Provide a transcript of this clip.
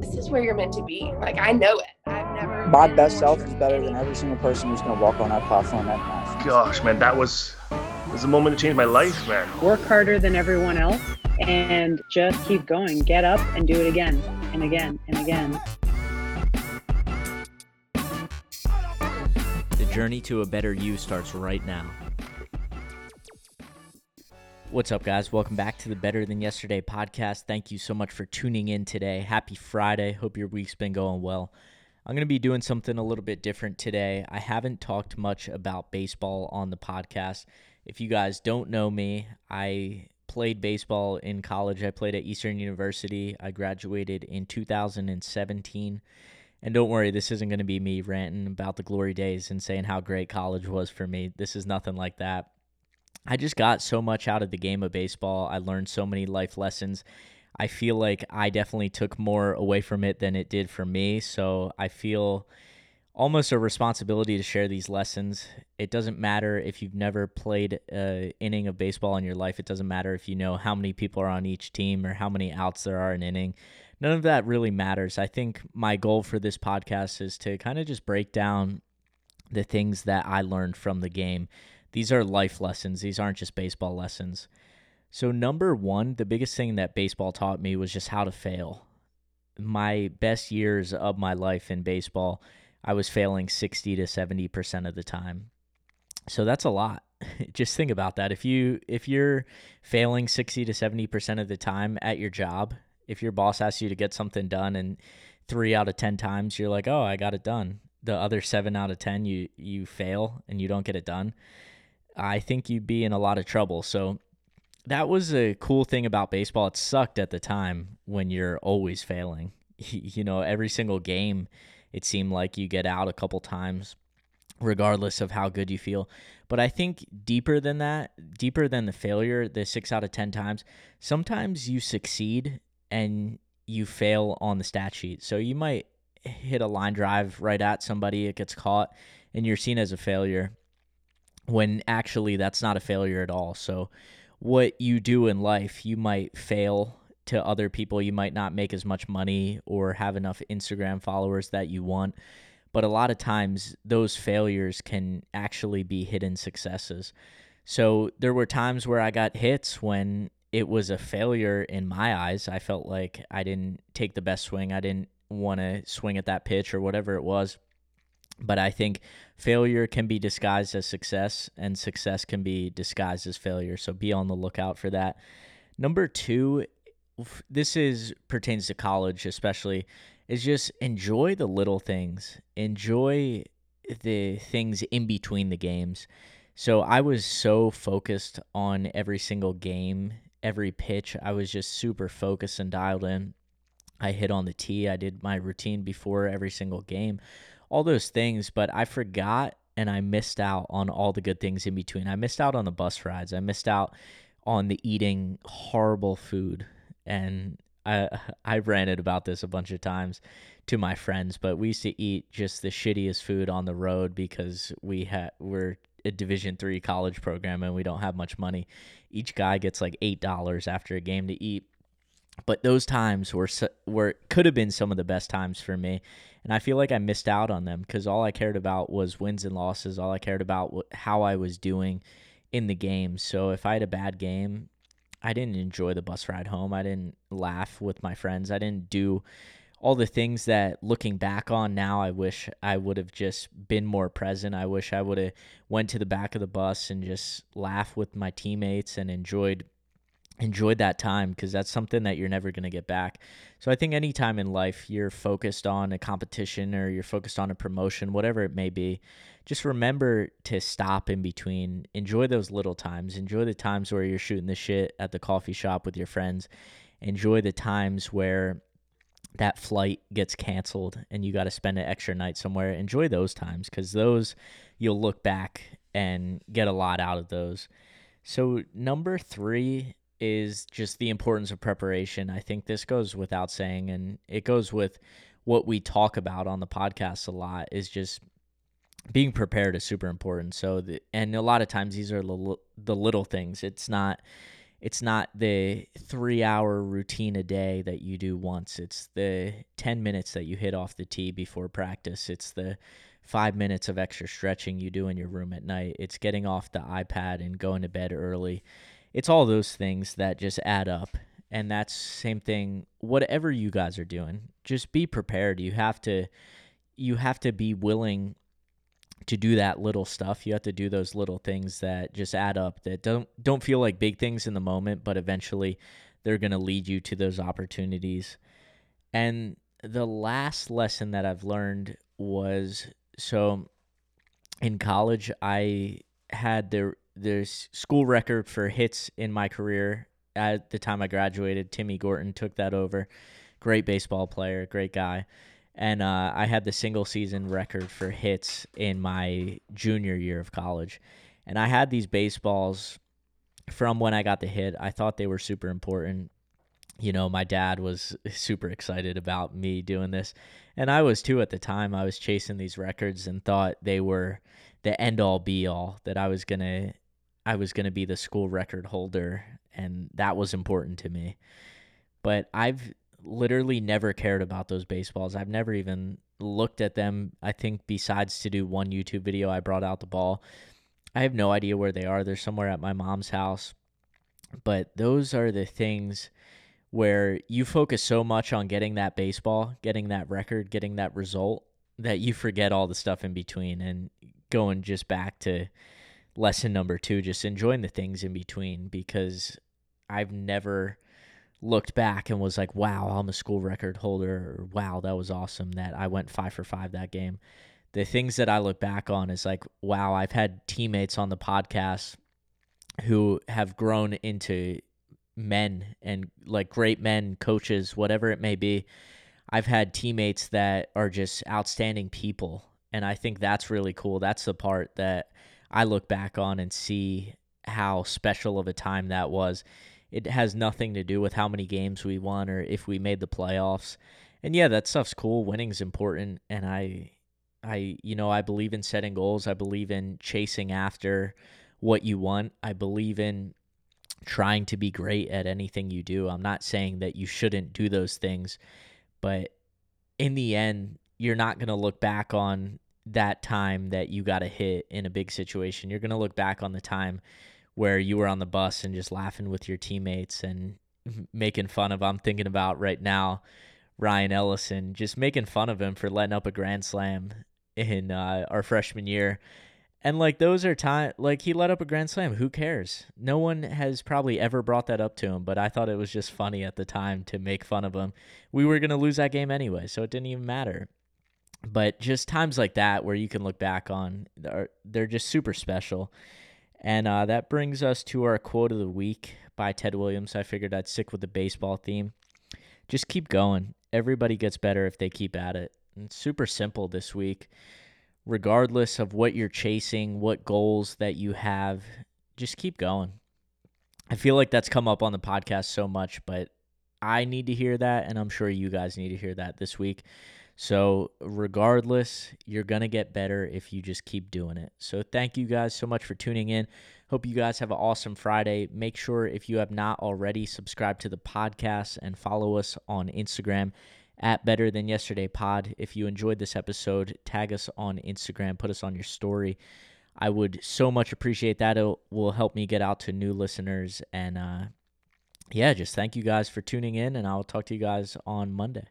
this is where you're meant to be. Like I know it. I've never. My best self is better than every single person who's going to walk on that platform that night. Gosh, man, that was was a moment to change my life, man. Work harder than everyone else and just keep going. Get up and do it again and again and again. The journey to a better you starts right now. What's up, guys? Welcome back to the Better Than Yesterday podcast. Thank you so much for tuning in today. Happy Friday. Hope your week's been going well. I'm going to be doing something a little bit different today. I haven't talked much about baseball on the podcast. If you guys don't know me, I played baseball in college. I played at Eastern University. I graduated in 2017. And don't worry, this isn't going to be me ranting about the glory days and saying how great college was for me. This is nothing like that. I just got so much out of the game of baseball. I learned so many life lessons. I feel like I definitely took more away from it than it did for me. So I feel almost a responsibility to share these lessons. It doesn't matter if you've never played an inning of baseball in your life. It doesn't matter if you know how many people are on each team or how many outs there are in an inning. None of that really matters. I think my goal for this podcast is to kind of just break down the things that I learned from the game these are life lessons, these aren't just baseball lessons. So, number one, the biggest thing that baseball taught me was just how to fail. My best years of my life in baseball, I was failing 60 to 70% of the time. So that's a lot. just think about that. If you if you're failing 60 to 70% of the time at your job, if your boss asks you to get something done and 3 out of 10 times you're like, "Oh, I got it done." The other 7 out of 10 you you fail and you don't get it done I think you'd be in a lot of trouble. So that was a cool thing about baseball. It sucked at the time when you're always failing. You know, every single game, it seemed like you get out a couple times, regardless of how good you feel. But I think deeper than that, deeper than the failure, the six out of 10 times, sometimes you succeed and you fail on the stat sheet. So you might hit a line drive right at somebody, it gets caught, and you're seen as a failure when actually that's not a failure at all. So, what you do in life, you might fail to other people. You might not make as much money or have enough Instagram followers that you want. But a lot of times, those failures can actually be hidden successes. So, there were times where I got hits when it was a failure in my eyes. I felt like I didn't take the best swing. I didn't want to swing at that pitch or whatever it was. But I think failure can be disguised as success, and success can be disguised as failure. So be on the lookout for that. Number two, this is pertains to college especially, is just enjoy the little things. Enjoy the things in between the games. So I was so focused on every single game, every pitch. I was just super focused and dialed in. I hit on the tee. I did my routine before every single game all those things, but I forgot and I missed out on all the good things in between. I missed out on the bus rides. I missed out on the eating horrible food. And I I ranted about this a bunch of times to my friends, but we used to eat just the shittiest food on the road because we had we're a division 3 college program and we don't have much money. Each guy gets like $8 after a game to eat. But those times were were could have been some of the best times for me and I feel like I missed out on them because all I cared about was wins and losses. All I cared about was how I was doing in the game. So if I had a bad game, I didn't enjoy the bus ride home. I didn't laugh with my friends. I didn't do all the things that looking back on now I wish I would have just been more present. I wish I would have went to the back of the bus and just laughed with my teammates and enjoyed enjoyed that time because that's something that you're never going to get back. So I think anytime in life you're focused on a competition or you're focused on a promotion, whatever it may be, just remember to stop in between. Enjoy those little times. Enjoy the times where you're shooting the shit at the coffee shop with your friends. Enjoy the times where that flight gets canceled and you got to spend an extra night somewhere. Enjoy those times because those you'll look back and get a lot out of those. So, number three is just the importance of preparation. I think this goes without saying, and it goes with what we talk about on the podcast a lot is just being prepared is super important. So, the, and a lot of times these are the, the little things. It's not, it's not the three hour routine a day that you do once. It's the 10 minutes that you hit off the tee before practice. It's the five minutes of extra stretching you do in your room at night. It's getting off the iPad and going to bed early. It's all those things that just add up. And that's same thing whatever you guys are doing. Just be prepared. You have to you have to be willing to do that little stuff. You have to do those little things that just add up that don't don't feel like big things in the moment, but eventually they're going to lead you to those opportunities. And the last lesson that I've learned was so in college I had the the school record for hits in my career at the time I graduated. Timmy Gorton took that over. Great baseball player, great guy and uh, I had the single season record for hits in my junior year of college. And I had these baseballs from when I got the hit. I thought they were super important. You know, my dad was super excited about me doing this, and I was too at the time. I was chasing these records and thought they were the end all be all that I was gonna I was gonna be the school record holder, and that was important to me. But I've literally never cared about those baseballs. I've never even looked at them. I think besides to do one YouTube video, I brought out the ball. I have no idea where they are. They're somewhere at my mom's house. But those are the things where you focus so much on getting that baseball, getting that record, getting that result that you forget all the stuff in between and going just back to lesson number 2, just enjoying the things in between because I've never looked back and was like, wow, I'm a school record holder, or wow, that was awesome that I went five for five that game. The things that I look back on is like, wow, I've had teammates on the podcast who have grown into men and like great men, coaches, whatever it may be. I've had teammates that are just outstanding people. And I think that's really cool. That's the part that I look back on and see how special of a time that was it has nothing to do with how many games we won or if we made the playoffs. And yeah, that stuff's cool. Winning's important and I I you know, I believe in setting goals. I believe in chasing after what you want. I believe in trying to be great at anything you do. I'm not saying that you shouldn't do those things, but in the end, you're not going to look back on that time that you got a hit in a big situation. You're going to look back on the time where you were on the bus and just laughing with your teammates and making fun of I'm thinking about right now Ryan Ellison just making fun of him for letting up a grand slam in uh, our freshman year. And like those are time like he let up a grand slam. Who cares? No one has probably ever brought that up to him, but I thought it was just funny at the time to make fun of him. We were to lose that game anyway, so it didn't even matter. But just times like that where you can look back on are they're just super special. And uh, that brings us to our quote of the week by Ted Williams. I figured I'd stick with the baseball theme. Just keep going. Everybody gets better if they keep at it. And it's super simple this week. Regardless of what you're chasing, what goals that you have, just keep going. I feel like that's come up on the podcast so much, but I need to hear that, and I'm sure you guys need to hear that this week. So, regardless, you're going to get better if you just keep doing it. So, thank you guys so much for tuning in. Hope you guys have an awesome Friday. Make sure, if you have not already, subscribe to the podcast and follow us on Instagram at Better Than Yesterday Pod. If you enjoyed this episode, tag us on Instagram, put us on your story. I would so much appreciate that. It will help me get out to new listeners. And uh, yeah, just thank you guys for tuning in, and I'll talk to you guys on Monday.